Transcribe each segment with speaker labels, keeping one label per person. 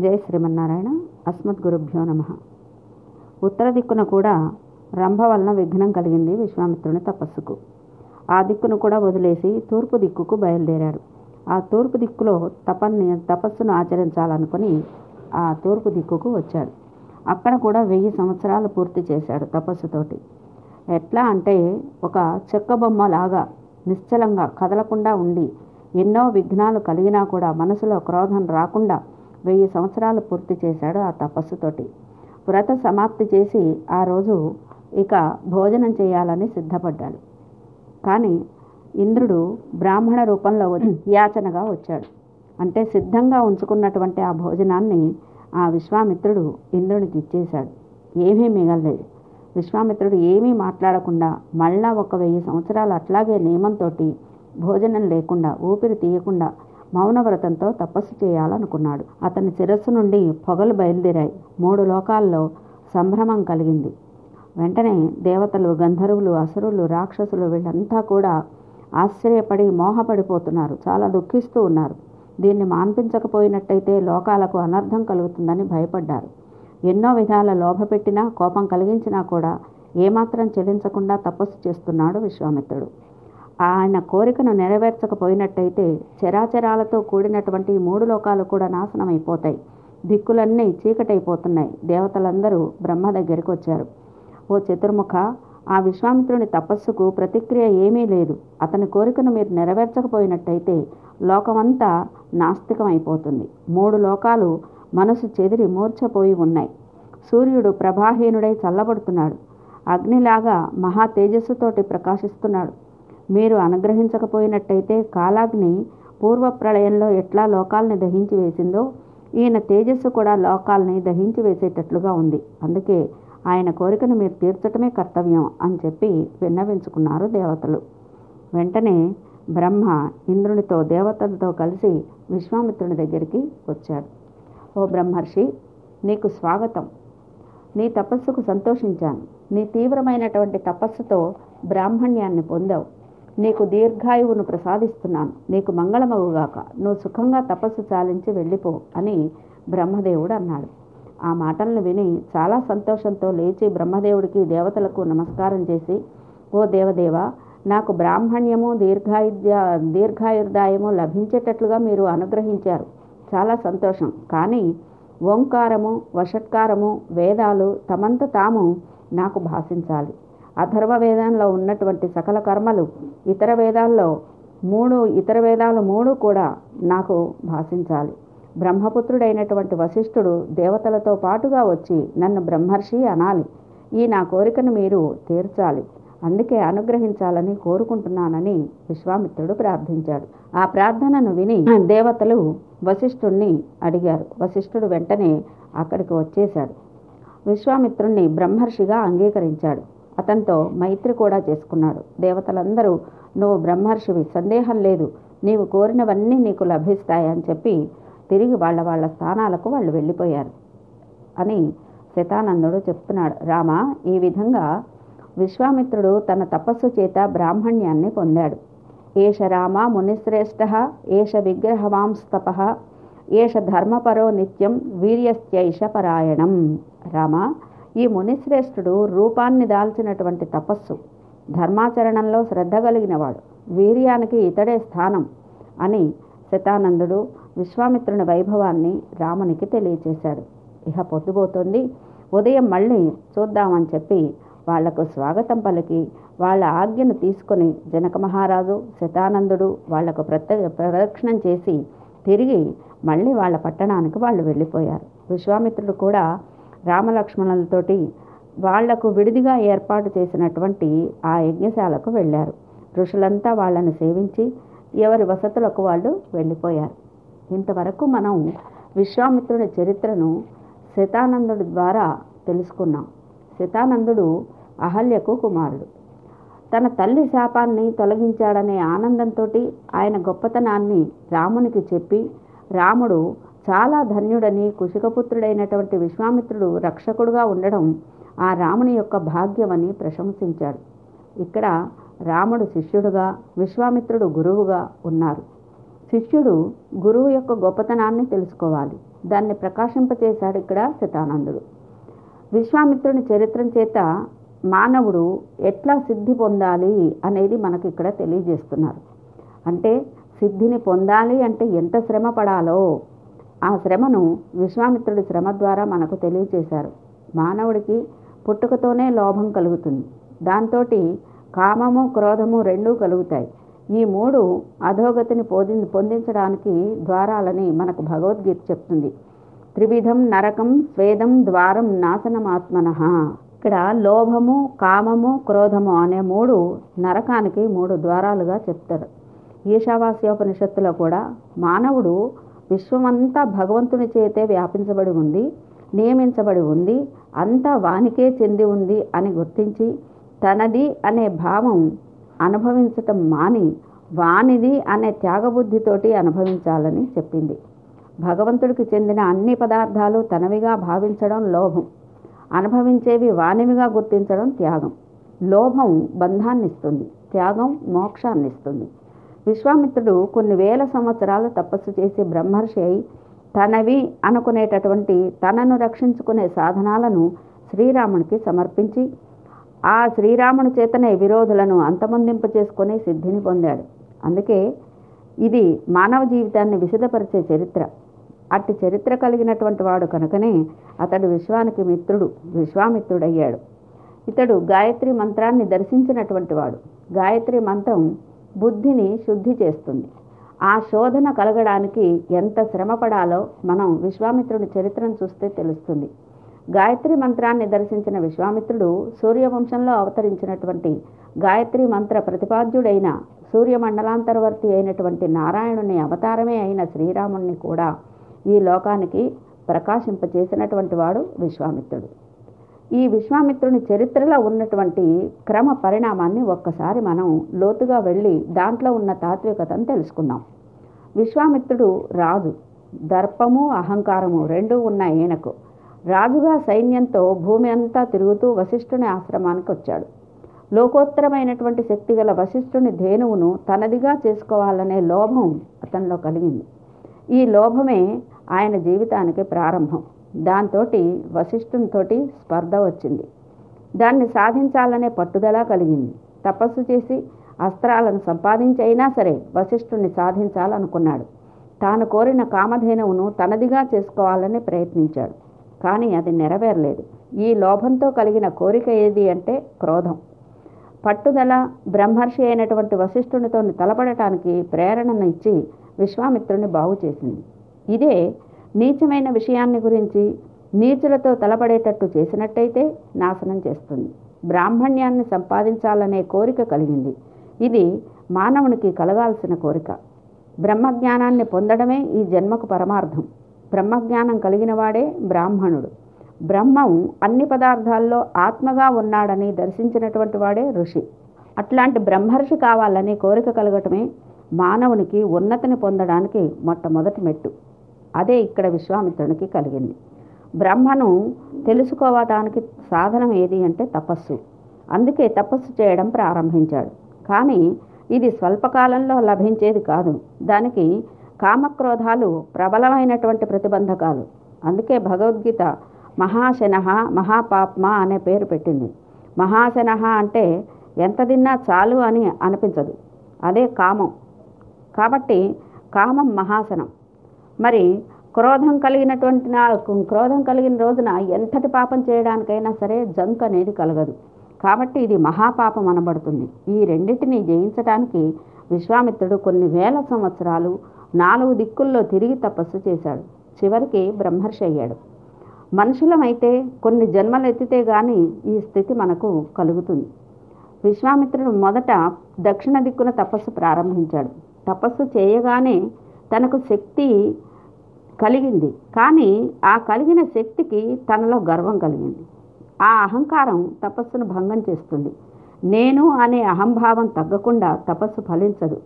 Speaker 1: జై శ్రీమన్నారాయణ. అస్మత్ గురుభ్యో నమ. ఉత్తర దిక్కున కూడా రంభ వలన విఘ్నం కలిగింది విశ్వామిత్రుని తపస్సుకు. ఆ దిక్కును కూడా వదిలేసి తూర్పు దిక్కుకు బయలుదేరాడు. ఆ తూర్పు దిక్కులో తపన్ని తపస్సును ఆచరించాలనుకుని ఆ తూర్పు దిక్కుకు వచ్చాడు. అక్కడ కూడా వెయ్యి సంవత్సరాలు పూర్తి చేశాడు తపస్సుతోటి. ఎట్లా అంటే ఒక చెక్క బొమ్మ లాగా నిశ్చలంగా కదలకుండా ఉండి ఎన్నో విఘ్నాలు కలిగినా కూడా మనసులో క్రోధం రాకుండా వెయ్యి సంవత్సరాలు పూర్తి చేశాడు ఆ తపస్సుతోటి. వ్రత సమాప్తి చేసి ఆ రోజు ఇక భోజనం చేయాలని సిద్ధపడ్డాడు. కానీ ఇంద్రుడు బ్రాహ్మణ రూపంలో వచ్చి యాచనగా వచ్చాడు. అంటే సిద్ధంగా ఉంచుకున్నటువంటి ఆ భోజనాన్ని ఆ విశ్వామిత్రుడు ఇంద్రునికి ఇచ్చేశాడు. ఏమీ మిగలలేదు. విశ్వామిత్రుడు ఏమీ మాట్లాడకుండా మళ్ళా ఒక వెయ్యి సంవత్సరాలు అట్లాగే నియమంతో భోజనం లేకుండా ఊపిరి తీయకుండా మౌనవ్రతంతో తపస్సు చేయాలనుకున్నాడు. అతని శిరస్సు నుండి పొగలు బయలుదేరాయి. మూడు లోకాల్లో సంభ్రమం కలిగింది. వెంటనే దేవతలు గంధర్వులు అసురులు రాక్షసులు వీళ్ళంతా కూడా ఆశ్చర్యపడి మోహపడిపోతున్నారు. చాలా దుఃఖిస్తూ ఉన్నారు. దీన్ని మాన్పించకపోయినట్టయితే లోకాలకు అనర్థం కలుగుతుందని భయపడ్డారు. ఎన్నో విధాల లోభపెట్టినా కోపం కలిగించినా కూడా ఏమాత్రం చెల్లించకుండా తపస్సు చేస్తున్నాడు విశ్వామిత్రుడు. ఆయన కోరికను నెరవేర్చకపోయినట్టయితే చరాచరాలతో కూడినటువంటి మూడు లోకాలు కూడా నాశనమైపోతాయి. దిక్కులన్నీ చీకటైపోతున్నాయి. దేవతలందరూ బ్రహ్మ దగ్గరికి వచ్చారు. ఓ చతుర్ముఖ ఆ విశ్వామిత్రుని తపస్సుకు ప్రతిక్రియ ఏమీ లేదు. అతని కోరికను మీరు నెరవేర్చకపోయినట్టయితే లోకమంతా నాస్తికమైపోతుంది. మూడు లోకాలు మనసు చెదిరి మూర్ఛపోయి ఉన్నాయి. సూర్యుడు ప్రభాహీనుడై చల్లబడుతున్నాడు. అగ్నిలాగా మహా తేజస్సుతోటి ప్రకాశిస్తున్నాడు. మీరు అనుగ్రహించకపోయినట్టయితే కాలాగ్ని పూర్వ ప్రళయంలో ఎట్లా లోకాల్ని దహించి వేసిందో ఈయన తేజస్సు కూడా లోకాల్ని దహించి వేసేటట్లుగా ఉంది. అందుకే ఆయన కోరికను మీరు తీర్చటమే కర్తవ్యం అని చెప్పి విన్నవించుకున్నారు దేవతలు. వెంటనే బ్రహ్మ ఇంద్రునితో దేవతలతో కలిసి విశ్వామిత్రుని దగ్గరికి వచ్చాడు. ఓ బ్రహ్మర్షి నీకు స్వాగతం. నీ తపస్సుకు సంతోషించాను. నీ తీవ్రమైనటువంటి తపస్సుతో బ్రాహ్మణ్యాన్ని పొందావు. నీకు దీర్ఘాయువును ప్రసాదిస్తున్నాను. నీకు మంగళమగుగాక. నువ్వు సుఖంగా తపస్సు చాలించి వెళ్ళిపో అని బ్రహ్మదేవుడు అన్నాడు. ఆ మాటలను విని చాలా సంతోషంతో లేచి బ్రహ్మదేవుడికి దేవతలకు నమస్కారం చేసి ఓ దేవదేవ నాకు బ్రాహ్మణ్యము దీర్ఘాయుధ్య దీర్ఘాయుర్దాయము లభించేటట్లుగా మీరు అనుగ్రహించారు. చాలా సంతోషం. కానీ ఓంకారము వషట్కారము వేదాలు తమంత తాము నాకు భాషించాలి. అథర్వ వేదంలో ఉన్నటువంటి సకల కర్మలు ఇతర వేదాల్లో మూడు ఇతర వేదాలు మూడు కూడా నాకు భాషించాలి. బ్రహ్మపుత్రుడైనటువంటి వశిష్ఠుడు దేవతలతో పాటుగా వచ్చి నన్ను బ్రహ్మర్షి అనాలి. ఈ నా కోరికను మీరు తీర్చాలి. అందుకే అనుగ్రహించాలని కోరుకుంటున్నానని విశ్వామిత్రుడు ప్రార్థించాడు. ఆ ప్రార్థనను విని దేవతలు వశిష్ఠుణ్ణి అడిగారు. వశిష్ఠుడు వెంటనే అక్కడికి వచ్చేశాడు. విశ్వామిత్రుణ్ణి బ్రహ్మర్షిగా అంగీకరించాడు. అతనితో మైత్రి కూడా చేసుకున్నాడు. దేవతలందరూ నువ్వు బ్రహ్మర్షివి సందేహం లేదు. నీవు కోరినవన్నీ నీకు లభిస్తాయని చెప్పి తిరిగి వాళ్ళ వాళ్ళ స్థానాలకు వాళ్ళు వెళ్ళిపోయారు. అని శతానందుడు చెప్తున్నాడు. రామ ఈ విధంగా విశ్వామిత్రుడు తన తపస్సు చేత బ్రాహ్మణ్యాన్ని పొందాడు. ఏష రామ మునిశ్రేష్ఠ ఏష విగ్రహవాంస్తప ఏష ధర్మపరో నిత్యం వీర్యస్త్యైష పరాయణం. రామ ఈ మునిశ్రేష్ఠుడు రూపాన్ని దాల్చినటువంటి తపస్సు ధర్మాచరణంలో శ్రద్ధ కలిగినవాడు వీర్యానికి ఇతడే స్థానం అని శతానందుడు విశ్వామిత్రుని వైభవాన్ని రామునికి తెలియచేశాడు. ఇహ పొద్దుపోతుంది ఉదయం మళ్ళీ చూద్దామని చెప్పి వాళ్ళకు స్వాగతం పలికి వాళ్ళ ఆజ్ఞను తీసుకొని జనక మహారాజు శతానందుడు వాళ్ళకు ప్రత్య ప్రదక్షిణం చేసి తిరిగి మళ్ళీ వాళ్ళ పట్టణానికి వాళ్ళు వెళ్ళిపోయారు. విశ్వామిత్రుడు కూడా రామలక్ష్మణులతోటి వాళ్ళకు విడిదిగా ఏర్పాటు చేసినటువంటి ఆ యజ్ఞశాలకు వెళ్ళారు. ఋషులంతా వాళ్ళని సేవించి ఎవరి వసతులకు వాళ్ళు వెళ్ళిపోయారు. ఇంతవరకు మనం విశ్వామిత్రుడి చరిత్రను శతానందుడి ద్వారా తెలుసుకున్నాం. శతానందుడు అహల్యకు కుమారుడు. తన తల్లి శాపాన్ని తొలగించాడనే ఆనందంతో ఆయన గొప్పతనాన్ని రామునికి చెప్పి రాముడు చాలా ధన్యుడని కుశికపుత్రుడైనటువంటి విశ్వామిత్రుడు రక్షకుడుగా ఉండడం ఆ రాముని యొక్క భాగ్యమని ప్రశంసించాడు. ఇక్కడ రాముడు శిష్యుడుగా విశ్వామిత్రుడు గురువుగా ఉన్నారు. శిష్యుడు గురువు యొక్క గొప్పతనాన్ని తెలుసుకోవాలి. దాన్ని ప్రకాశింపచేశాడు ఇక్కడ శతానందుడు విశ్వామిత్రుని చరిత్రం చేత మానవుడు ఎట్లా సిద్ధి పొందాలి అనేది మనకి ఇక్కడ తెలియజేస్తున్నారు. అంటే సిద్ధిని పొందాలి అంటే ఎంత శ్రమ పడాలో ఆ శ్రమను విశ్వామిత్రుడి శ్రమ ద్వారా మనకు తెలియజేశారు మానవుడికి పుట్టుకతోనే లోభం కలుగుతుంది. దాంతో కామము క్రోధము రెండూ కలుగుతాయి. ఈ మూడు అధోగతిని పొంది పొందించడానికి ద్వారాలని మనకు భగవద్గీత చెప్తుంది. త్రివిధం నరకం స్వేదం ద్వారం నాశనమాత్మన. ఇక్కడ లోభము కామము క్రోధము అనే మూడు నరకానికి మూడు ద్వారాలుగా చెప్తారు. ఈశావాస్యోపనిషత్తులో కూడా మానవుడు విశ్వమంతా భగవంతుని చేతే వ్యాపించబడి ఉంది నియమించబడి ఉంది అంతా వానికే చెంది ఉంది అని గుర్తించి తనది అనే భావం అనుభవించటం మాని వానిది అనే త్యాగబుద్ధితోటి అనుభవించాలని చెప్పింది. భగవంతుడికి చెందిన అన్ని పదార్థాలు తనవిగా భావించడం లోభం. అనుభవించేవి వానివిగా గుర్తించడం త్యాగం. లోభం బంధాన్ని ఇస్తుంది త్యాగం మోక్షాన్నిస్తుంది. విశ్వామిత్రుడు కొన్ని వేల సంవత్సరాలు తపస్సు చేసి బ్రహ్మర్షి అయి తనవి అనుకునేటటువంటి తనను రక్షించుకునే సాధనాలను శ్రీరామునికి సమర్పించి ఆ శ్రీరాముని చేతనే విరోధులను అంతమొందింప చేసుకునే సిద్ధిని పొందాడు. అందుకే ఇది మానవ జీవితాన్ని విశదపరిచే చరిత్ర. అట్టి చరిత్ర కలిగినటువంటి వాడు కనుకనే అతడు విశ్వానికి మిత్రుడు విశ్వామిత్రుడయ్యాడు. ఇతడు గాయత్రి మంత్రాన్ని దర్శించినటువంటి వాడు. గాయత్రి మంత్రం బుద్ధిని శుద్ధి చేస్తుంది. ఆ శోధన కలగడానికి ఎంత శ్రమపడాలో మనం విశ్వామిత్రుడి చరిత్రను చూస్తే తెలుస్తుంది. గాయత్రి మంత్రాన్ని దర్శించిన విశ్వామిత్రుడు సూర్యవంశంలో అవతరించినటువంటి గాయత్రి మంత్ర ప్రతిపాద్యుడైన సూర్యమండలాంతర్వర్తి అయినటువంటి నారాయణుని అవతారమే అయిన శ్రీరాముణ్ణి కూడా ఈ లోకానికి ప్రకాశింపచేసినటువంటి వాడు విశ్వామిత్రుడు. ఈ విశ్వామిత్రుని చరిత్రలో ఉన్నటువంటి క్రమ పరిణామాన్ని ఒక్కసారి మనం లోతుగా వెళ్ళి దాంట్లో ఉన్న తాత్వికతను తెలుసుకుందాం. విశ్వామిత్రుడు రాజు దర్పము అహంకారము రెండూ ఉన్న ఈయనకు. రాజుగా సైన్యంతో భూమి అంతా తిరుగుతూ వశిష్ఠుని ఆశ్రమానికి వచ్చాడు. లోకోత్తరమైనటువంటి శక్తి గల వశిష్ఠుని ధేనువును తనదిగా చేసుకోవాలనే లోభం అతనిలో కలిగింది. ఈ లోభమే ఆయన జీవితానికి ప్రారంభం. దాంతో వశిష్ఠునితోటి స్పర్ధ వచ్చింది. దాన్ని సాధించాలనే పట్టుదల కలిగింది. తపస్సు చేసి అస్త్రాలను సంపాదించైనా సరే వశిష్ఠుణ్ణి సాధించాలనుకున్నాడు. తాను కోరిన కామధేనువును తనదిగా చేసుకోవాలని ప్రయత్నించాడు. కానీ అది నెరవేరలేదు. ఈ లోభంతో కలిగిన కోరిక ఏది అంటే క్రోధం. పట్టుదల బ్రహ్మర్షి అయినటువంటి వశిష్ఠునితో తలపడటానికి ప్రేరణను ఇచ్చి విశ్వామిత్రుని బాగు చేసింది. ఇదే నీచమైన విషయాన్ని గురించి నీచులతో తలపడేటట్టు చేసినట్టయితే నాశనం చేస్తుంది. బ్రాహ్మణ్యాన్ని సంపాదించాలనే కోరిక కలిగింది. ఇది మానవునికి కలగాల్సిన కోరిక. బ్రహ్మజ్ఞానాన్ని పొందడమే ఈ జన్మకు పరమార్థం. బ్రహ్మజ్ఞానం కలిగిన వాడే బ్రాహ్మణుడు. బ్రహ్మం అన్ని పదార్థాల్లో ఆత్మగా ఉన్నాడని దర్శించినటువంటి వాడే ఋషి. అట్లాంటి బ్రహ్మర్షి కావాలని కోరిక కలగటమే మానవునికి ఉన్నతిని పొందడానికి మొట్టమొదటి మెట్టు. అదే ఇక్కడ విశ్వామిత్రునికి కలిగింది. బ్రహ్మను తెలుసుకోవడానికి సాధనం ఏది అంటే తపస్సు. అందుకే తపస్సు చేయడం ప్రారంభించాడు. కానీ ఇది స్వల్పకాలంలో లభించేది కాదు. దానికి కామక్రోధాలు ప్రబలమైనటువంటి ప్రతిబంధకాలు. అందుకే భగవద్గీత మహాశన మహాపాప్మ అనే పేరు పెట్టింది. మహాశన అంటే ఎంత తిన్నా చాలు అని అనిపించదు. అదే కామం. కాబట్టి కామం మహాసనం మరి క్రోధం కలిగినటువంటి నా క్రోధం కలిగిన రోజున ఎంతటి పాపం చేయడానికైనా సరే జంక్ అనేది కలగదు. కాబట్టి ఇది మహాపాపం అనబడుతుంది. ఈ రెండింటిని జయించడానికి విశ్వామిత్రుడు కొన్ని వేల సంవత్సరాలు నాలుగు దిక్కుల్లో తిరిగి తపస్సు చేశాడు. చివరికి బ్రహ్మర్షి అయ్యాడు. మనుషులమైతే కొన్ని జన్మలు ఎత్తితే గాని ఈ స్థితి మనకు కలుగుతుంది. విశ్వామిత్రుడు మొదట దక్షిణ దిక్కున తపస్సు ప్రారంభించాడు. తపస్సు చేయగానే తనకు శక్తి కలిగింది. కానీ ఆ కలిగిన శక్తికి తనలో గర్వం కలిగింది. ఆ అహంకారం తపస్సును భంగం చేస్తుంది. నేను అనే అహంభావం తగ్గకుండా తపస్సు ఫలించదు.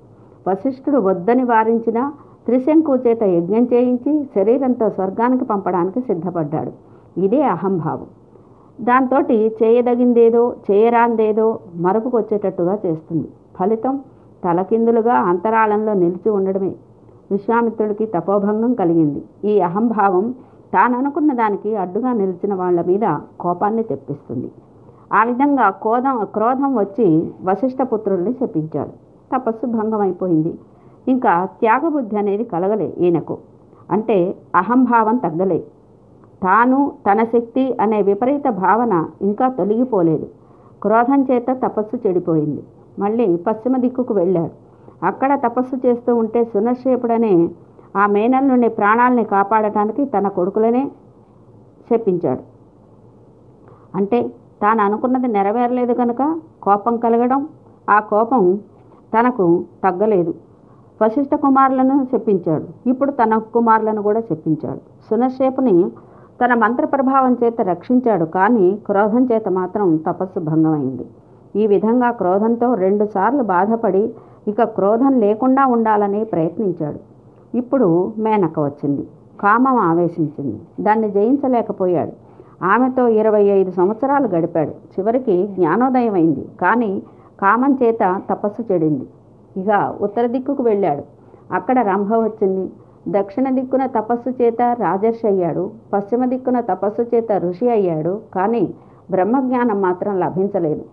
Speaker 1: వశిష్ఠుడు వద్దని వారించిన త్రిశంకు చేత యజ్ఞం చేయించి శరీరంతో స్వర్గానికి పంపడానికి సిద్ధపడ్డాడు. ఇదే అహంభావం. దాంతో చేయదగిందేదో చేయరాందేదో మరపుకొచ్చేటట్టుగా చేస్తుంది. ఫలితం తలకిందులుగా అంతరాళంలో నిలిచి ఉండడమే. విశ్వామిత్రుడికి తపోభంగం కలిగింది. ఈ అహంభావం తాననుకున్న దానికి అడ్డుగా నిలిచిన వాళ్ళ మీద కోపాన్ని తెప్పిస్తుంది. ఆ విధంగా కోదం క్రోధం వచ్చి వశిష్ఠ పుత్రుల్ని శపించాడు. తపస్సు భంగం అయిపోయింది ఇంకా త్యాగబుద్ధి అనేది కలగలే ఈయనకు. అంటే అహంభావం తగ్గలే. తాను తన శక్తి అనే విపరీత భావన ఇంకా తొలగిపోలేదు. క్రోధం చేత తపస్సు చెడిపోయింది. మళ్ళీ పశ్చిమ దిక్కుకు వెళ్ళాడు. అక్కడ తపస్సు చేస్తూ ఉంటే సునశ్రేపుడనే ఆ మేనల్ నుండి ప్రాణాలని కాపాడటానికి తన కొడుకులనే శపించాడు. అంటే తాను అనుకున్నది నెరవేరలేదు కనుక కోపం కలగడం ఆ కోపం తనకు తగ్గలేదు. వశిష్ఠ కుమారులను చెప్పించాడు ఇప్పుడు తన కుమారులను కూడా చెప్పించాడు సునశ్రేపుని తన మంత్ర ప్రభావం చేత రక్షించాడు కానీ క్రోధం చేత మాత్రం తపస్సు భంగమైంది. ఈ విధంగా క్రోధంతో రెండుసార్లు బాధపడి ఇక క్రోధం లేకుండా ఉండాలని ప్రయత్నించాడు. ఇప్పుడు మేనక వచ్చింది. కామం ఆవేశించింది. దాన్ని జయించలేకపోయాడు. ఆమెతో ఇరవై ఐదు సంవత్సరాలు గడిపాడు. చివరికి జ్ఞానోదయం అయింది కానీ కామం చేత తపస్సు చెడింది. ఇక ఉత్తర దిక్కుకు వెళ్ళాడు. అక్కడ రంభ వచ్చింది. దక్షిణ దిక్కున తపస్సు చేత రాజర్షి అయ్యాడు. పశ్చిమ దిక్కున తపస్సు చేత ఋషి అయ్యాడు. కానీ బ్రహ్మజ్ఞానం మాత్రం లభించలేదు.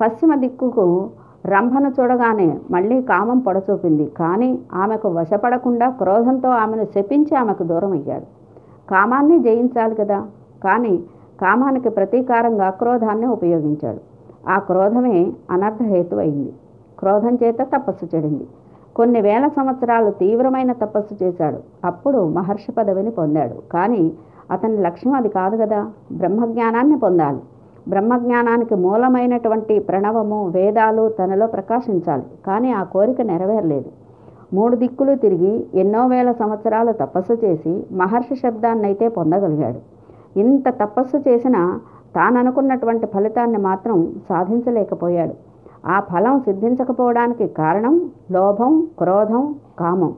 Speaker 1: పశ్చిమ దిక్కుకు రంభను చూడగానే మళ్ళీ కామం పొడచూపింది. కానీ ఆమెకు వశపడకుండా క్రోధంతో ఆమెను శపించి ఆమెకు దూరం అయ్యాడు. కామాన్ని జయించాలి కదా. కానీ కామానికి ప్రతీకారంగా క్రోధాన్ని ఉపయోగించాడు. ఆ క్రోధమే అనర్థహేతు అయింది. క్రోధం చేత తపస్సు చెడింది. కొన్ని వేల సంవత్సరాలు తీవ్రమైన తపస్సు చేశాడు. అప్పుడు మహర్షి పదవిని పొందాడు. కానీ అతని లక్ష్యం అది కాదు కదా. బ్రహ్మజ్ఞానాన్ని పొందాలి. బ్రహ్మజ్ఞానానికి మూలమైనటువంటి ప్రణవము వేదాలు తనలో ప్రకాశించాలి. కానీ ఆ కోరిక నెరవేరలేదు. మూడు దిక్కులు తిరిగి ఎన్నో వేల సంవత్సరాలు తపస్సు చేసి మహర్షి శబ్దాన్నైతే పొందగలిగాడు. ఇంత తపస్సు చేసినా తాననుకున్నటువంటి ఫలితాన్ని మాత్రం సాధించలేకపోయాడు. ఆ ఫలం సిద్ధించకపోవడానికి కారణం లోభం క్రోధం కామం.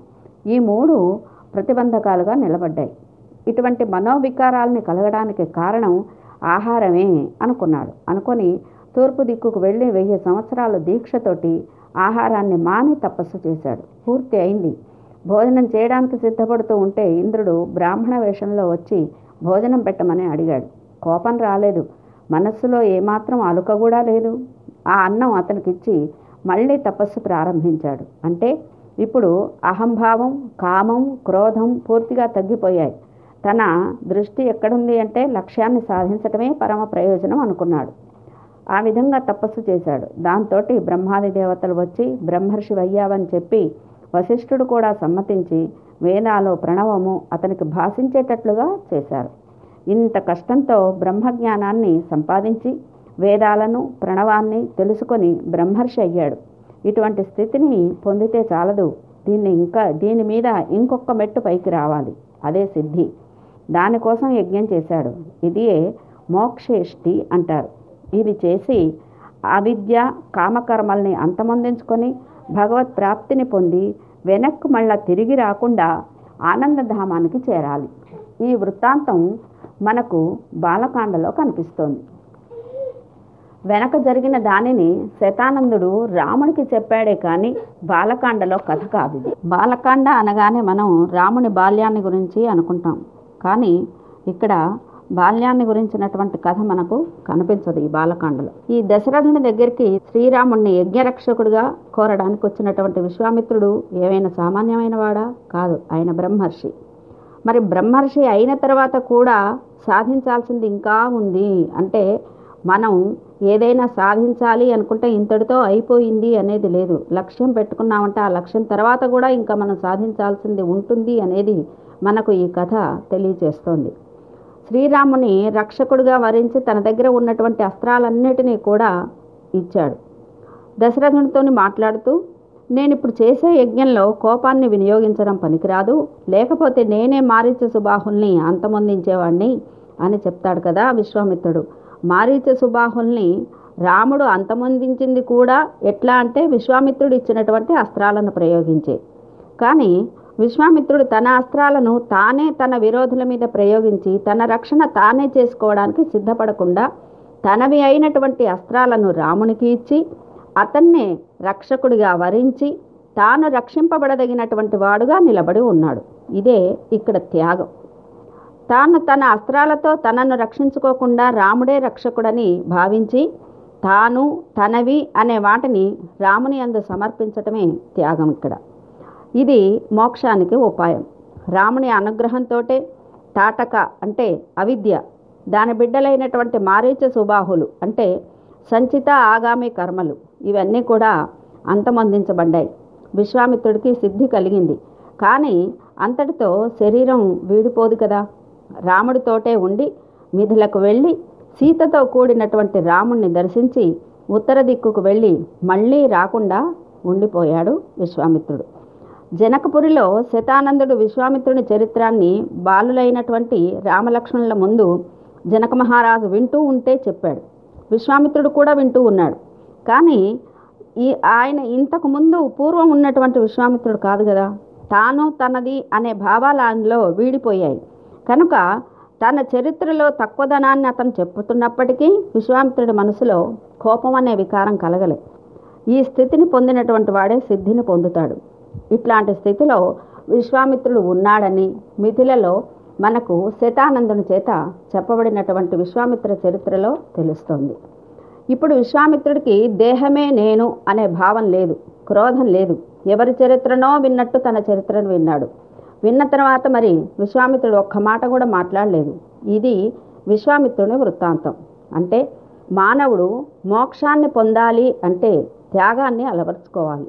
Speaker 1: ఈ మూడు ప్రతిబంధకాలుగా నిలబడ్డాయి. ఇటువంటి మనోవికారాల్ని కలగడానికి కారణం ఆహారమే అనుకున్నాడు. అనుకొని తూర్పు దిక్కుకు వెళ్ళి వెయ్యి సంవత్సరాల దీక్షతోటి ఆహారాన్ని మాని తపస్సు చేశాడు. పూర్తి అయింది. భోజనం చేయడానికి సిద్ధపడుతూ ఉంటే ఇంద్రుడు బ్రాహ్మణ వేషంలో వచ్చి భోజనం పెట్టమని అడిగాడు. కోపం రాలేదు. మనస్సులో ఏమాత్రం అలుక కూడా లేదు. ఆ అన్నం అతనికిచ్చి మళ్ళీ తపస్సు ప్రారంభించాడు. అంటే ఇప్పుడు అహంభావం కామం క్రోధం పూర్తిగా తగ్గిపోయాయి. తన దృష్టి ఎక్కడుంది అంటే లక్ష్యాన్ని సాధించటమే పరమ ప్రయోజనం అనుకున్నాడు. ఆ విధంగా తపస్సు చేశాడు. దాంతో బ్రహ్మాది దేవతలు వచ్చి బ్రహ్మర్షి అయ్యావని చెప్పి వశిష్ఠుడు కూడా సమ్మతించి వేదాలు ప్రణవము అతనికి భాషించేటట్లుగా చేశారు. ఇంత కష్టంతో బ్రహ్మజ్ఞానాన్ని సంపాదించి వేదాలను ప్రణవాన్ని తెలుసుకొని బ్రహ్మర్షి అయ్యాడు. ఇటువంటి స్థితిని పొందితే చాలదు. దీన్ని ఇంకా దీని మీద ఇంకొక మెట్టు పైకి రావాలి. అదే సిద్ధి. దానికోసం యజ్ఞం చేశాడు. ఇదియే మోక్షేష్టి అంటారు. ఇది చేసి అవిద్య కామకర్మల్ని అంతమొందించుకొని భగవత్ ప్రాప్తిని పొంది వెనక్కు మళ్ళా తిరిగి రాకుండా ఆనందధామానికి చేరాలి. ఈ వృత్తాంతం మనకు బాలకాండలో కనిపిస్తోంది. వెనక జరిగిన దానిని శతానందుడు రామునికి చెప్పాడే కానీ బాలకాండలో కథ కాదు ఇది. బాలకాండ అనగానే మనం రాముని బాల్యాన్ని గురించి అనుకుంటాం. కానీ ఇక్కడ బాల్యాన్ని గురించినటువంటి కథ మనకు కనిపించదు ఈ బాలకాండలో. ఈ దశరథుని దగ్గరికి శ్రీరాముణ్ణి యజ్ఞరక్షకుడిగా కోరడానికి వచ్చినటువంటి విశ్వామిత్రుడు ఏమైనా సామాన్యమైన వాడా కాదు ఆయన బ్రహ్మర్షి. మరి బ్రహ్మర్షి అయిన తర్వాత కూడా సాధించాల్సింది ఇంకా ఉంది. అంటే మనం ఏదైనా సాధించాలి అనుకుంటే ఇంతటితో అయిపోయింది అనేది లేదు. లక్ష్యం పెట్టుకున్నామంటే ఆ లక్ష్యం తర్వాత కూడా ఇంకా మనం సాధించాల్సింది ఉంటుంది అనేది మనకు ఈ కథ తెలియజేస్తోంది. శ్రీరాముని రక్షకుడిగా వరించి తన దగ్గర ఉన్నటువంటి అస్త్రాలన్నిటినీ కూడా ఇచ్చాడు. దశరథునితో మాట్లాడుతూ నేను ఇప్పుడు చేసే యజ్ఞంలో కోపాన్ని వినియోగించడం పనికిరాదు. లేకపోతే నేనే మారీచ సుబాహుల్ని అంతమొందించేవాణ్ణి అని చెప్తాడు కదా విశ్వామిత్రుడు. మారీచ సుబాహుల్ని రాముడు అంతమొందించింది కూడా ఎట్లా అంటే విశ్వామిత్రుడు ఇచ్చినటువంటి అస్త్రాలను ప్రయోగించే. కానీ విశ్వామిత్రుడు తన అస్త్రాలను తానే తన విరోధుల మీద ప్రయోగించి తన రక్షణ తానే చేసుకోవడానికి సిద్ధపడకుండా తనవి అయినటువంటి అస్త్రాలను రామునికి ఇచ్చి అతన్నే రక్షకుడిగా వరించి తాను రక్షింపబడదగినటువంటి వాడుగా నిలబడి ఉన్నాడు. ఇదే ఇక్కడ త్యాగం. తాను తన అస్త్రాలతో తనను రక్షించుకోకుండా రాముడే రక్షకుడని భావించి తాను తనవి అనే వాటిని రాముని అందు సమర్పించటమే త్యాగం ఇక్కడ. ఇది మోక్షానికి ఉపాయం. రాముని అనుగ్రహంతోటే తాటక అంటే అవిద్య దాని బిడ్డలైనటువంటి మారీచ సుబాహులు అంటే సంచిత ఆగామి కర్మలు ఇవన్నీ కూడా అంతమొందించబడ్డాయి. విశ్వామిత్రుడికి సిద్ధి కలిగింది. కానీ అంతటితో శరీరం వీడిపోదు కదా. రాముడితోటే ఉండి మిథులకు వెళ్ళి సీతతో కూడినటువంటి రాముణ్ణి దర్శించి ఉత్తర దిక్కుకు వెళ్ళి మళ్ళీ రాకుండా ఉండిపోయాడు విశ్వామిత్రుడు. జనకపురిలో శతానందుడు విశ్వామిత్రుని చరిత్రాన్ని బాలులైనటువంటి రామలక్ష్మణుల ముందు జనక మహారాజు వింటూ ఉంటే చెప్పాడు. విశ్వామిత్రుడు కూడా వింటూ ఉన్నాడు. కానీ ఈ ఆయన ఇంతకు ముందు పూర్వం ఉన్నటువంటి విశ్వామిత్రుడు కాదు కదా? తాను తనది అనే భావాలు ఆయనలో వీడిపోయాయి. కనుక తన చరిత్రలో తక్కువదనాన్ని అతను చెప్పుతున్నప్పటికీ విశ్వామిత్రుడి మనసులో కోపం అనే వికారం కలగలే. ఈ స్థితిని పొందినటువంటి వాడే సిద్ధిని పొందుతాడు. ఇట్లాంటి స్థితిలో విశ్వామిత్రుడు ఉన్నాడని మిథిలలో మనకు శతానందుని చేత చెప్పబడినటువంటి విశ్వామిత్ర చరిత్రలో తెలుస్తోంది. ఇప్పుడు విశ్వామిత్రుడికి దేహమే నేను అనే భావం లేదు క్రోధం లేదు. ఎవరి చరిత్రనో విన్నట్టు తన చరిత్రను విన్నాడు. విన్న తర్వాత మరి విశ్వామిత్రుడు ఒక్క మాట కూడా మాట్లాడలేదు. ఇది విశ్వామిత్రుని వృత్తాంతం. అంటే మానవుడు మోక్షాన్ని పొందాలి అంటే త్యాగాన్ని అలవర్చుకోవాలి.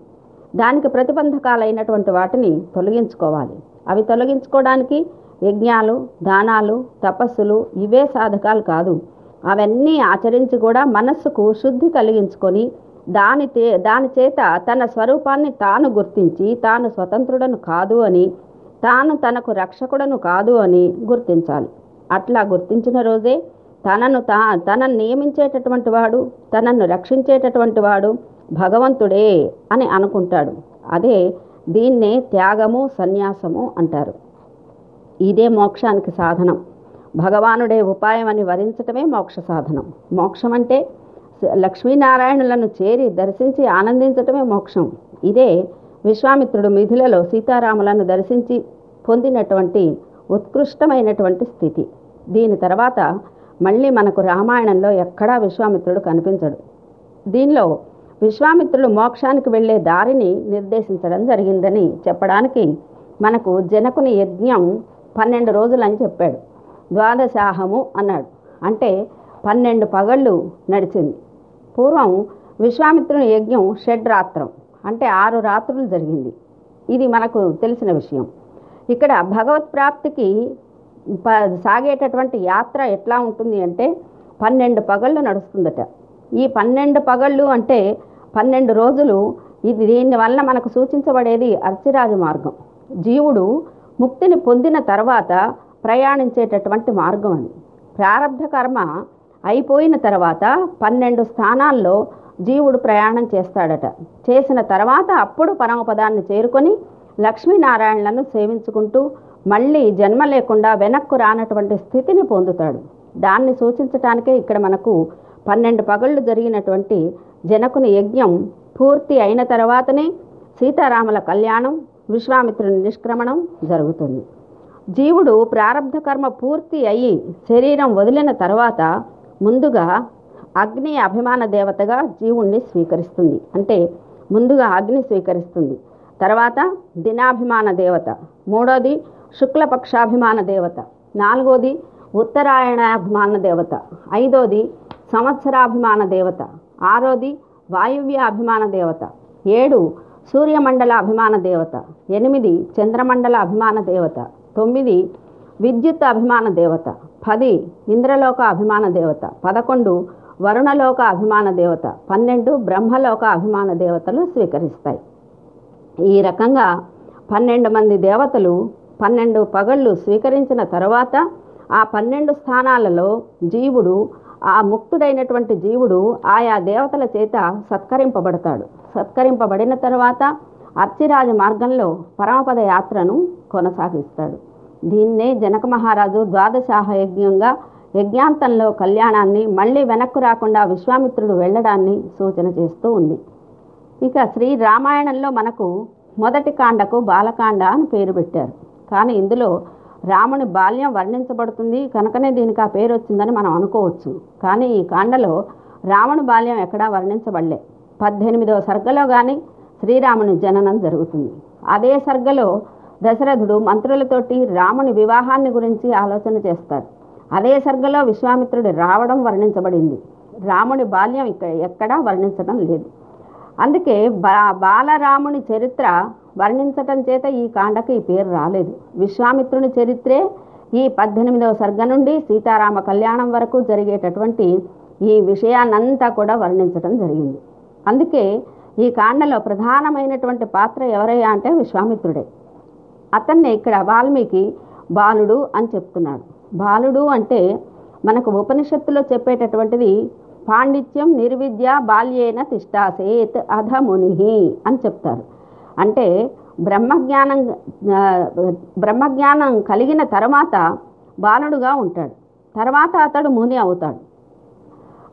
Speaker 1: దానికి ప్రతిబంధకాలైనటువంటి వాటిని తొలగించుకోవాలి. అవి తొలగించుకోవడానికి యజ్ఞాలు దానాలు తపస్సులు ఇవే సాధకాలు కాదు. అవన్నీ ఆచరించి కూడా మనస్సుకు శుద్ధి కలిగించుకొని దాని తే దాని చేత తన స్వరూపాన్ని తాను గుర్తించి తాను స్వతంత్రుడను కాదు అని తాను తనకు రక్షకుడను కాదు అని గుర్తించాలి. అట్లా గుర్తించిన రోజే తనను తా తనను నియమించేటటువంటి వాడు తనను రక్షించేటటువంటి వాడు భగవంతుడే అని అనుకుంటాడు. అదే దీన్నే త్యాగము సన్యాసము అంటారు. ఇదే మోక్షానికి సాధనం. భగవానుడే ఉపాయం అని వరించటమే మోక్ష సాధనం. మోక్షం అంటే లక్ష్మీనారాయణులను చేరి దర్శించి ఆనందించటమే మోక్షం. ఇదే విశ్వామిత్రుడు మిథిలలో సీతారాములను దర్శించి పొందినటువంటి ఉత్కృష్టమైనటువంటి స్థితి. దీని తర్వాత మళ్ళీ మనకు రామాయణంలో ఎక్కడా విశ్వామిత్రుడు కనిపించడు. దీనిలో విశ్వామిత్రుడు మోక్షానికి వెళ్ళే దారిని నిర్దేశించడం జరిగిందని చెప్పడానికి మనకు జనకుని యజ్ఞం పన్నెండు రోజులని చెప్పాడు. ద్వాదశాహము అన్నాడు. అంటే పన్నెండు పగళ్ళు నడిచింది. పూర్వం విశ్వామిత్రుని యజ్ఞం షడ్రాత్రం అంటే ఆరు రాత్రులు జరిగింది. ఇది మనకు తెలిసిన విషయం. ఇక్కడ భగవత్ ప్రాప్తికి ప సాగేటటువంటి యాత్ర ఎట్లా ఉంటుంది అంటే పన్నెండు పగళ్ళు నడుస్తుందట. ఈ పన్నెండు పగళ్ళు అంటే పన్నెండు రోజులు. ఇది దీనివల్ల మనకు సూచించబడేది అర్చిరాజు మార్గం. జీవుడు ముక్తిని పొందిన తర్వాత ప్రయాణించేటటువంటి మార్గం అని ప్రారంధ కర్మ అయిపోయిన తర్వాత పన్నెండు స్థానాల్లో జీవుడు ప్రయాణం చేస్తాడట. చేసిన తర్వాత అప్పుడు పరమపదాన్ని చేరుకొని లక్ష్మీనారాయణలను సేవించుకుంటూ మళ్ళీ జన్మ లేకుండా వెనక్కు రానటువంటి స్థితిని పొందుతాడు. దాన్ని సూచించటానికే ఇక్కడ మనకు పన్నెండు పగళ్ళు జరిగినటువంటి జనకుని యజ్ఞం పూర్తి అయిన తర్వాతనే సీతారాముల కళ్యాణం విశ్వామిత్రుని నిష్క్రమణం జరుగుతుంది. జీవుడు ప్రారంధ కర్మ పూర్తి అయ్యి శరీరం వదిలిన తర్వాత ముందుగా అగ్ని అభిమాన దేవతగా జీవుణ్ణి స్వీకరిస్తుంది. అంటే ముందుగా అగ్ని స్వీకరిస్తుంది. తర్వాత దినాభిమాన దేవత మూడోది శుక్లపక్షాభిమాన దేవత నాలుగోది ఉత్తరాయణాభిమాన దేవత ఐదోది సంవత్సరాభిమాన దేవత. ఆరోది వాయువ్య అభిమాన దేవత. ఏడు సూర్యమండల అభిమాన దేవత. ఎనిమిది చంద్రమండల అభిమాన దేవత. తొమ్మిది విద్యుత్ అభిమాన దేవత. పది ఇంద్రలోక అభిమాన దేవత. పదకొండు వరుణలోక అభిమాన దేవత. పన్నెండు బ్రహ్మలోక అభిమాన దేవతలు స్వీకరిస్తాయి. ఈ రకంగా పన్నెండు మంది దేవతలు పన్నెండు పగళ్ళు స్వీకరించిన తర్వాత ఆ పన్నెండు స్థానాలలో జీవుడు ఆ ముక్తుడైనటువంటి జీవుడు ఆయా దేవతల చేత సత్కరింపబడతాడు. సత్కరింపబడిన తర్వాత అర్చిరాజ మార్గంలో పరమపద యాత్రను కొనసాగిస్తాడు. దీన్నే జనక మహారాజు ద్వాదశాహ యజ్ఞంగా యజ్ఞాంతంలో కళ్యాణాన్ని మళ్ళీ వెనక్కు రాకుండా విశ్వామిత్రుడు వెళ్ళడాన్ని సూచన చేస్తూ ఉంది. ఇక శ్రీ రామాయణంలో మనకు మొదటి కాండకు బాలకాండ అని పేరు పెట్టారు. కానీ ఇందులో రాముని బాల్యం వర్ణించబడుతుంది. కనుకనే దీనికి ఆ పేరు వచ్చిందని మనం అనుకోవచ్చు. కానీ ఈ కాండలో రాముని బాల్యం ఎక్కడా వర్ణించబడలే. పద్దెనిమిదవ సర్గలో కానీ శ్రీరాముని జననం జరుగుతుంది. అదే సర్గలో దశరథుడు మంత్రులతోటి రాముని వివాహాన్ని గురించి ఆలోచన చేస్తారు. అదే సర్గలో విశ్వామిత్రుడు రావడం వర్ణించబడింది. రాముని బాల్యం ఇక్కడ ఎక్కడా వర్ణించడం లేదు. అందుకే బా బాలరాముని చరిత్ర వర్ణించటం చేత ఈ కాండకు ఈ పేరు రాలేదు. విశ్వామిత్రుని చరిత్రే ఈ పద్దెనిమిదవ సర్గ నుండి సీతారామ కళ్యాణం వరకు జరిగేటటువంటి ఈ విషయాన్నంతా కూడా వర్ణించటం జరిగింది. అందుకే ఈ కాండలో ప్రధానమైనటువంటి పాత్ర ఎవరయ్యా అంటే విశ్వామిత్రుడే. అతన్నే ఇక్కడ వాల్మీకి బాలుడు అని చెప్తున్నాడు. బాలుడు అంటే మనకు ఉపనిషత్తులో చెప్పేటటువంటిది పాండిత్యం నిర్విద్య బాల్యేన తిష్టాసేత్ అధ ముని అని చెప్తారు. అంటే బ్రహ్మజ్ఞానం బ్రహ్మజ్ఞానం కలిగిన తర్వాత బాలుడుగా ఉంటాడు. తర్వాత అతడు ముని అవుతాడు.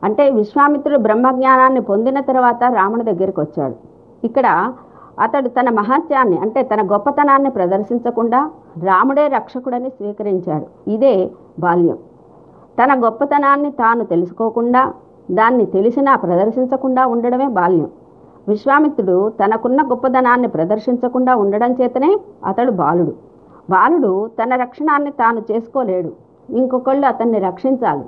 Speaker 1: అంటే విశ్వామిత్రుడు బ్రహ్మజ్ఞానాన్ని పొందిన తర్వాత రాముడి దగ్గరికి వచ్చాడు. ఇక్కడ అతడు తన మహత్యాన్ని అంటే తన గొప్పతనాన్ని ప్రదర్శించకుండా రాముడే రక్షకుడని స్వీకరించాడు. ఇదే బాల్యం. తన గొప్పతనాన్ని తాను తెలుసుకోకుండా దాన్ని తెలిసినా ప్రదర్శించకుండా ఉండడమే బాల్యం. విశ్వామిత్రుడు తనకున్న గొప్పదనాన్ని ప్రదర్శించకుండా ఉండడం చేతనే అతడు బాలుడు. బాలుడు తన రక్షణాన్ని తాను చేసుకోలేడు. ఇంకొకళ్ళు అతన్ని రక్షించాలి.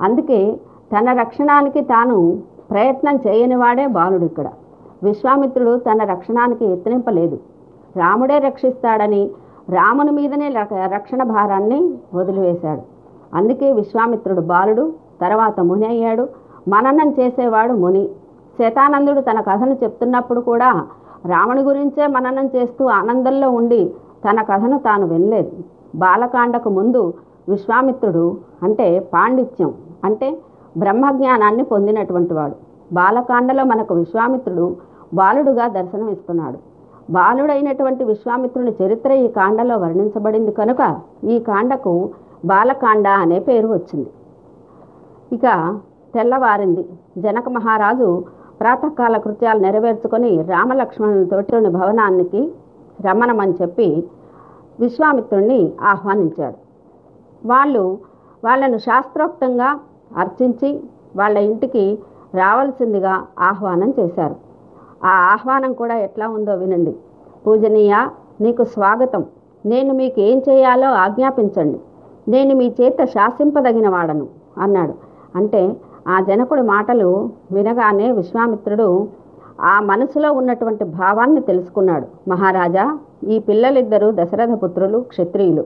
Speaker 1: అందుకే తన రక్షణానికి తాను ప్రయత్నం చేయనివాడే బాలుడు ఇక్కడ. విశ్వామిత్రుడు తన రక్షణానికి యత్నింపలేదు. రాముడే రక్షిస్తాడని రాముని మీదనే రక్షణ భారాన్ని వదిలివేశాడు. అందుకే విశ్వామిత్రుడు బాలుడు తర్వాత ముని అయ్యాడు. మననం చేసేవాడు ముని. శతానందుడు తన కథను చెప్తున్నప్పుడు కూడా రాముని గురించే మననం చేస్తూ ఆనందంలో ఉండి తన కథను తాను వినలేదు. బాలకాండకు ముందు విశ్వామిత్రుడు అంటే పాండిత్యం అంటే బ్రహ్మజ్ఞానాన్ని పొందినటువంటి వాడు. బాలకాండలో మనకు విశ్వామిత్రుడు బాలుడుగా దర్శనమిస్తున్నాడు బాలుడైనటువంటి విశ్వామిత్రుని చరిత్ర ఈ కాండలో వర్ణించబడింది కనుక ఈ కాండకు బాలకాండ అనే పేరు వచ్చింది. ఇక తెల్లవారింది. జనక మహారాజు ప్రాతకాల కృత్యాలు నెరవేర్చుకొని రామలక్ష్మణులతోటి భవనానికి రమ్మనమని చెప్పి విశ్వామిత్రుణ్ణి ఆహ్వానించాడు. వాళ్ళు వాళ్ళను శాస్త్రోక్తంగా అర్చించి వాళ్ళ ఇంటికి రావాల్సిందిగా ఆహ్వానం చేశారు. ఆ ఆహ్వానం కూడా ఎట్లా ఉందో వినండి. పూజనీయ నీకు స్వాగతం. నేను మీకు ఏం చేయాలో ఆజ్ఞాపించండి. నేను మీ చేత శాసింపదగిన వాడను అన్నాడు. అంటే ఆ జనకుడి మాటలు వినగానే విశ్వామిత్రుడు ఆ మనసులో ఉన్నటువంటి భావాన్ని తెలుసుకున్నాడు. మహారాజా ఈ పిల్లలిద్దరూ దశరథ పుత్రులు క్షత్రియులు.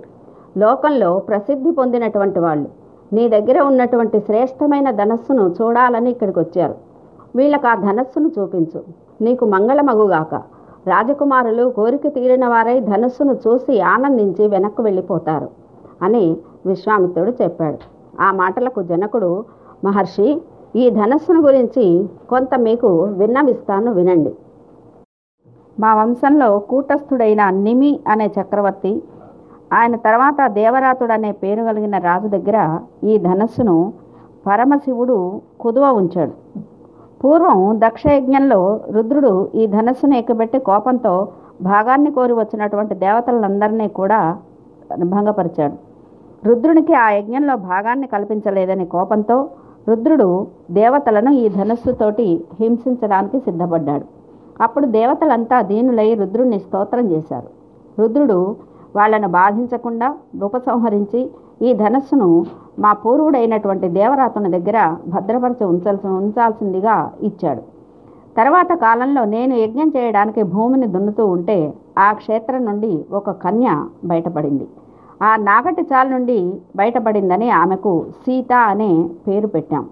Speaker 1: లోకంలో ప్రసిద్ధి పొందినటువంటి వాళ్ళు. నీ దగ్గర ఉన్నటువంటి శ్రేష్టమైన ధనస్సును చూడాలని ఇక్కడికి వచ్చారు. వీళ్ళకు ఆ ధనస్సును చూపించు. నీకు మంగళమగుగాక రాజకుమారులు కోరిక తీరిన వారై ధనస్సును చూసి ఆనందించి వెనక్కు వెళ్ళిపోతారు అని విశ్వామిత్రుడు చెప్పాడు. ఆ మాటలకు జనకుడు మహర్షి ఈ ధనస్సును గురించి కొంత మీకు విన్నవిస్తాను వినండి. మా వంశంలో కూటస్థుడైన నిమి అనే చక్రవర్తి ఆయన తర్వాత దేవరాతుడు అనే పేరు కలిగిన రాజు దగ్గర ఈ ధనస్సును పరమశివుడు కుదువ ఉంచాడు. పూర్వం దక్షయజ్ఞంలో రుద్రుడు ఈ ధనస్సును ఎక్కబెట్టి కోపంతో భాగాన్ని కోరి వచ్చినటువంటి దేవతలందరినీ కూడా భంగపరిచాడు. రుద్రునికి ఆ యజ్ఞంలో భాగాన్ని కల్పించలేదని కోపంతో రుద్రుడు దేవతలను ఈ ధనస్సుతోటి హింసించడానికి సిద్ధపడ్డాడు. అప్పుడు దేవతలంతా దీనులై రుద్రుణ్ణి స్తోత్రం చేశారు. రుద్రుడు వాళ్ళను బాధించకుండా ఉపసంహరించి ఈ ధనస్సును మా పూర్వుడైనటువంటి దేవరాతుని దగ్గర భద్రపరిచి ఉంచాల్సి ఉంచాల్సిందిగా ఇచ్చాడు. తర్వాత కాలంలో నేను యజ్ఞం చేయడానికి భూమిని దున్నుతూ ఉంటే ఆ క్షేత్రం నుండి ఒక కన్య బయటపడింది. ఆ నాగటి చాల నుండి బయటపడిందని ఆమెకు సీత అనే పేరు పెట్టాం.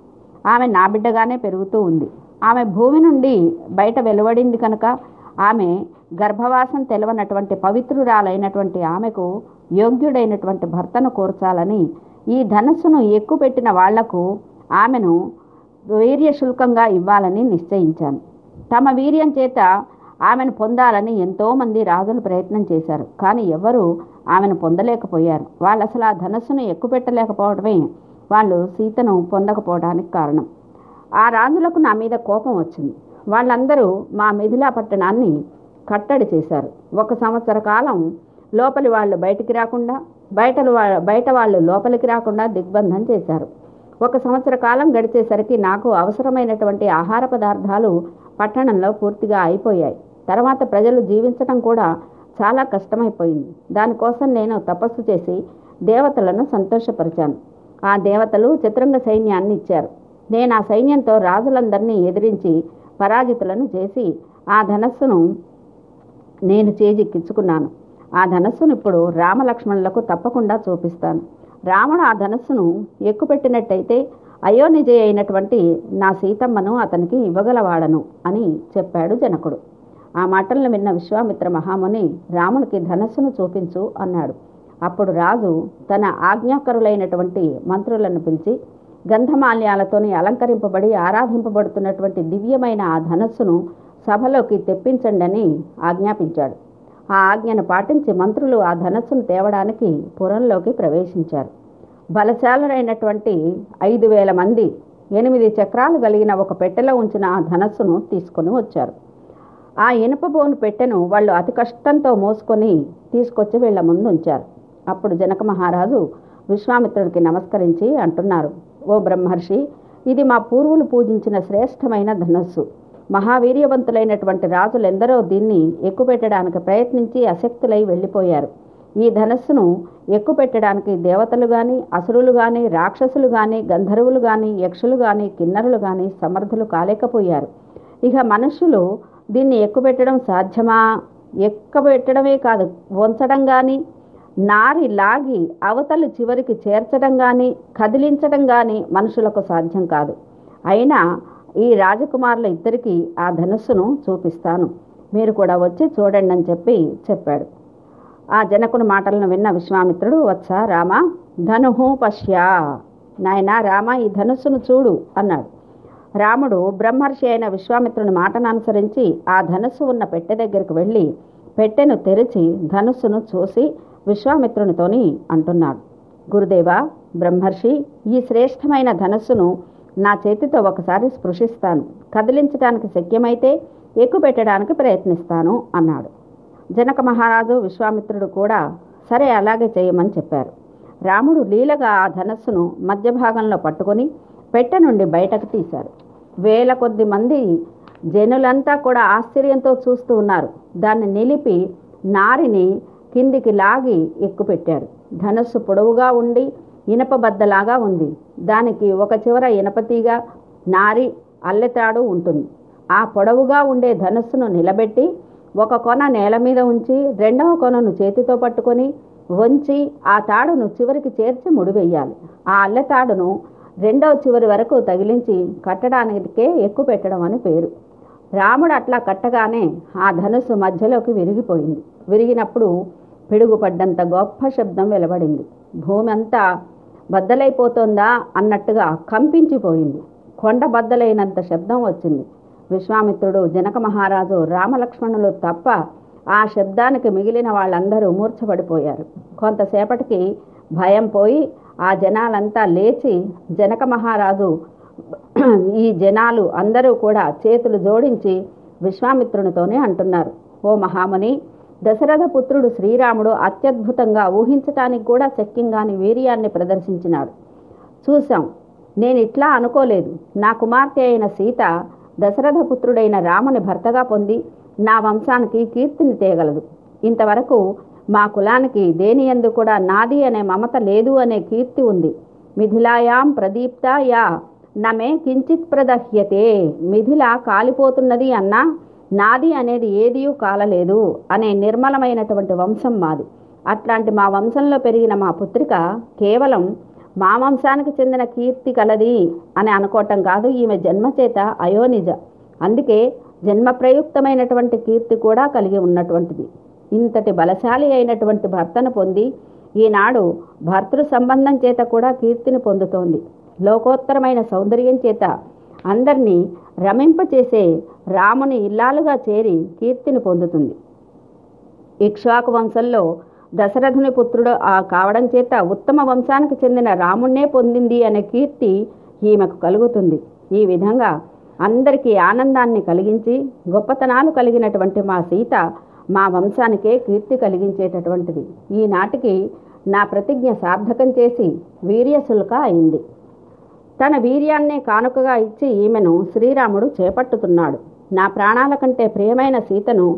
Speaker 1: ఆమె నా బిడ్డగానే పెరుగుతూ ఉంది. ఆమె భూమి నుండి బయట వెలువడింది కనుక ఆమె గర్భవాసం తెలవనటువంటి పవిత్రురాలైనటువంటి ఆమెకు యోగ్యుడైనటువంటి భర్తను కోర్చాలని ఈ ధనస్సును ఎక్కుపెట్టిన వాళ్ళకు ఆమెను వీర్య శుల్కంగా ఇవ్వాలని నిశ్చయించాను. తమ వీర్యం చేత ఆమెను పొందాలని ఎంతోమంది రాజులు ప్రయత్నం చేశారు. కానీ ఎవరూ ఆమెను పొందలేకపోయారు. వాళ్ళు అసలు ఆ ధనస్సును ఎక్కుపెట్టలేకపోవడమే వాళ్ళు సీతను పొందకపోవడానికి కారణం. ఆ రాజులకు నా మీద కోపం వచ్చింది. వాళ్ళందరూ మా మిథిలా పట్టణాన్ని కట్టడి చేశారు. ఒక సంవత్సర కాలం లోపలి వాళ్ళు బయటికి రాకుండా బయట బయట వాళ్ళు లోపలికి రాకుండా దిగ్బంధం చేశారు. ఒక సంవత్సర కాలం గడిచేసరికి నాకు అవసరమైనటువంటి ఆహార పదార్థాలు పట్టణంలో పూర్తిగా అయిపోయాయి. తర్వాత ప్రజలు జీవించడం కూడా చాలా కష్టమైపోయింది. దానికోసం నేను తపస్సు చేసి దేవతలను సంతోషపరిచాను. ఆ దేవతలు చిత్రంగ సైన్యాన్ని ఇచ్చారు. నేను ఆ సైన్యంతో రాజులందరినీ ఎదిరించి పరాజితులను చేసి ఆ ధనస్సును నేను చేజిక్కించుకున్నాను. ఆ ధనస్సును ఇప్పుడు రామలక్ష్మణులకు తప్పకుండా చూపిస్తాను. రాముడు ఆ ధనస్సును ఎక్కుపెట్టినట్టయితే అయోనిజయ అయినటువంటి నా సీతమ్మను అతనికి ఇవ్వగలవాడను అని చెప్పాడు జనకుడు. ఆ మాటలను విన్న విశ్వామిత్ర మహాముని రామునికి ధనస్సును చూపించు అన్నాడు. అప్పుడు రాజు తన ఆజ్ఞాకరులైనటువంటి మంత్రులను పిలిచి గంధమాల్యాలతోని అలంకరింపబడి ఆరాధింపబడుతున్నటువంటి దివ్యమైన ఆ ధనస్సును సభలోకి తెప్పించండని ఆజ్ఞాపించాడు. ఆ ఆజ్ఞను పాటించి మంత్రులు ఆ ధనస్సును తేవడానికి పురంలోకి ప్రవేశించారు. బలశాలురైనటువంటి ఐదు వేల మంది ఎనిమిది చక్రాలు కలిగిన ఒక పెట్టెలో ఉంచిన ఆ ధనస్సును తీసుకొని వచ్చారు. ఆ ఇనుప బోను పెట్టెను వాళ్ళు అతి కష్టంతో మోసుకొని తీసుకొచ్చి వీళ్ళ ముందు ఉంచారు. అప్పుడు జనక మహారాజు విశ్వామిత్రుడికి నమస్కరించి అంటున్నారు ఓ బ్రహ్మర్షి ఇది మా పూర్వులు పూజించిన శ్రేష్టమైన ధనస్సు. మహావీర్యవంతులైనటువంటి రాజులెందరో దీన్ని ఎక్కుపెట్టడానికి ప్రయత్నించి అశక్తులై వెళ్ళిపోయారు. ఈ ధనస్సును ఎక్కుపెట్టడానికి దేవతలు కానీ అసురులు కానీ రాక్షసులు కానీ గంధర్వులు కానీ యక్షులు కానీ కిన్నరులు కానీ సమర్థులు కాలేకపోయారు. ఇక మనుషులు దీన్ని ఎక్కుపెట్టడం సాధ్యమా? ఎక్కబెట్టడమే కాదు వంచడం కానీ నారి లాగి అవతలి చివరికి చేర్చడం కానీ కదిలించడం కానీ మనుషులకు సాధ్యం కాదు. అయినా ఈ రాజకుమారుల ఇద్దరికి ఆ ధనుస్సును చూపిస్తాను. మీరు కూడా వచ్చి చూడండి అని చెప్పి చెప్పాడు. ఆ జనకుని మాటలను విన్న విశ్వామిత్రుడు వత్స రామ ధనుహు పశ్యా. నాయన రామ ఈ ధనుస్సును చూడు అన్నాడు. రాముడు బ్రహ్మర్షి అయిన విశ్వామిత్రుని మాటను అనుసరించి ఆ ధనుస్సు ఉన్న పెట్టె దగ్గరికి వెళ్ళి పెట్టెను తెరిచి ధనుస్సును చూసి విశ్వామిత్రునితోని అంటున్నాడు. గురుదేవా బ్రహ్మర్షి ఈ శ్రేష్టమైన ధనస్సును నా చేతితో ఒకసారి స్పృశిస్తాను. కదిలించడానికి శక్యమైతే ఎక్కుపెట్టడానికి ప్రయత్నిస్తాను అన్నాడు. జనక మహారాజు విశ్వామిత్రుడు కూడా సరే అలాగే చేయమని చెప్పారు. రాముడు లీలగా ఆ ధనస్సును మధ్య భాగంలో పట్టుకొని పెట్టె నుండి బయటకు తీశారు. వేల కొద్ది మంది జనులంతా కూడా ఆశ్చర్యంతో చూస్తూ ఉన్నారు. దాన్ని నిలిపి నారిని కిందికి లాగి ఎక్కుపెట్టారు ధనస్సు పొడవుగా ఉండి ఇనప బద్దలాగా ఉంది. దానికి ఒక చివర ఇనపతీగ నారి అల్లెతాడు ఉంటుంది. ఆ పొడవుగా ఉండే ధనస్సును నిలబెట్టి ఒక కొన నేల మీద ఉంచి రెండవ కొనను చేతితో పట్టుకొని వంచి ఆ తాడును చివరికి చేర్చి ముడివేయాలి. ఆ అల్లెతాడును రెండవ చివరి వరకు తగిలించి కట్టడానికే ఎక్కువ పెట్టడం అని పేరు. రాముడు అట్లా కట్టగానే ఆ ధనుస్సు మధ్యలోకి విరిగిపోయింది. విరిగినప్పుడు పిడుగుపడ్డంత గొప్ప శబ్దం వెలబడింది. భూమి అంతా బద్దలైపోతుందా అన్నట్టుగా కంపించిపోయింది. కొండ బద్దలైనంత శబ్దం వచ్చింది. విశ్వామిత్రుడు జనక మహారాజు రామలక్ష్మణులు తప్ప ఆ శబ్దానికి మిగిలిన వాళ్ళందరూ మూర్ఛపడిపోయారు. కొంతసేపటికి భయం పోయి ఆ జనాలంతా లేచి జనక మహారాజు ఈ జనాలు అందరూ కూడా చేతులు జోడించి విశ్వామిత్రునితోనే అంటున్నారు. ఓ మహాముని దశరథ పుత్రుడు శ్రీరాముడు అత్యద్భుతంగా ఊహించటానికి కూడా శక్యంగాని వీర్యాన్ని ప్రదర్శించినాడు. చూశాం నేను ఇట్లా అనుకోలేదు. నా కుమార్తె అయిన సీత దశరథ పుత్రుడైన రాముని భర్తగా పొంది నా వంశానికి కీర్తిని తేగలదు. ఇంతవరకు మా కులానికి దేని ఎందు కూడా నాది అనే మమత లేదు అనే కీర్తి ఉంది. మిథిలాయాం ప్రదీప్త యా నమే కించిత్ ప్రదహ్యతే. మిథిల కాలిపోతున్నది అన్నా నాది అనేది ఏదియూ కాలలేదు అనే నిర్మలమైనటువంటి వంశం మాది. అట్లాంటి మా వంశంలో పెరిగిన మా పుత్రిక కేవలం మా వంశానికి చెందిన కీర్తి కలది అని అనుకోవటం కాదు ఈమె జన్మచేత అయోనిజ. అందుకే జన్మ ప్రయుక్తమైనటువంటి కీర్తి కూడా కలిగి ఉన్నటువంటిది. ఇంతటి బలశాలి అయినటువంటి భర్తను పొంది ఈనాడు భర్తృ సంబంధం చేత కూడా కీర్తిని పొందుతోంది. లోకోత్తరమైన సౌందర్యం చేత అందరినీ రమింపచేసే రాముని ఇల్లాలుగా చేరి కీర్తిని పొందుతుంది. ఇక్ష్వాకు వంశంలో దశరథుని పుత్రుడు ఆ కావడం చేత ఉత్తమ వంశానికి చెందిన రాముణ్ణే పొందింది అనే కీర్తి ఈమెకు కలుగుతుంది. ఈ విధంగా అందరికీ ఆనందాన్ని కలిగించి గొప్పతనాలు కలిగినటువంటి మా సీత మా వంశానికే కీర్తి కలిగించేటటువంటిది. ఈనాటికి నా ప్రతిజ్ఞ సార్థకం చేసి వీర్యశుల్క అయింది. తన వీర్యాన్నే కానుకగా ఇచ్చి ఈమెను శ్రీరాముడు చేపట్టుతున్నాడు. నా ప్రాణాల కంటే ప్రియమైన సీతను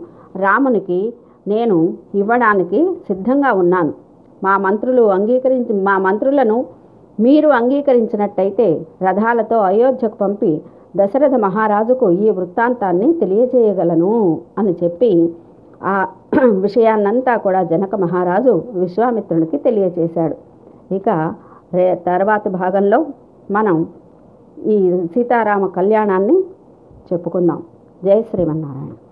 Speaker 1: రామునికి నేను ఇవ్వడానికి సిద్ధంగా ఉన్నాను. మా మంత్రులు అంగీకరించి మా మంత్రులను మీరు అంగీకరించినట్టయితే రథాలతో అయోధ్యకు పంపి దశరథ మహారాజుకు ఈ వృత్తాంతాన్ని తెలియజేయగలను అని చెప్పి ఆ విషయాన్నంతా కూడా జనక మహారాజు విశ్వామిత్రునికి తెలియచేశాడు. ఇక రే తర్వాతి భాగంలో మనం ఈ సీతారామ కళ్యాణాన్ని చెప్పుకుందాం. జై శ్రీమన్నారాయణ.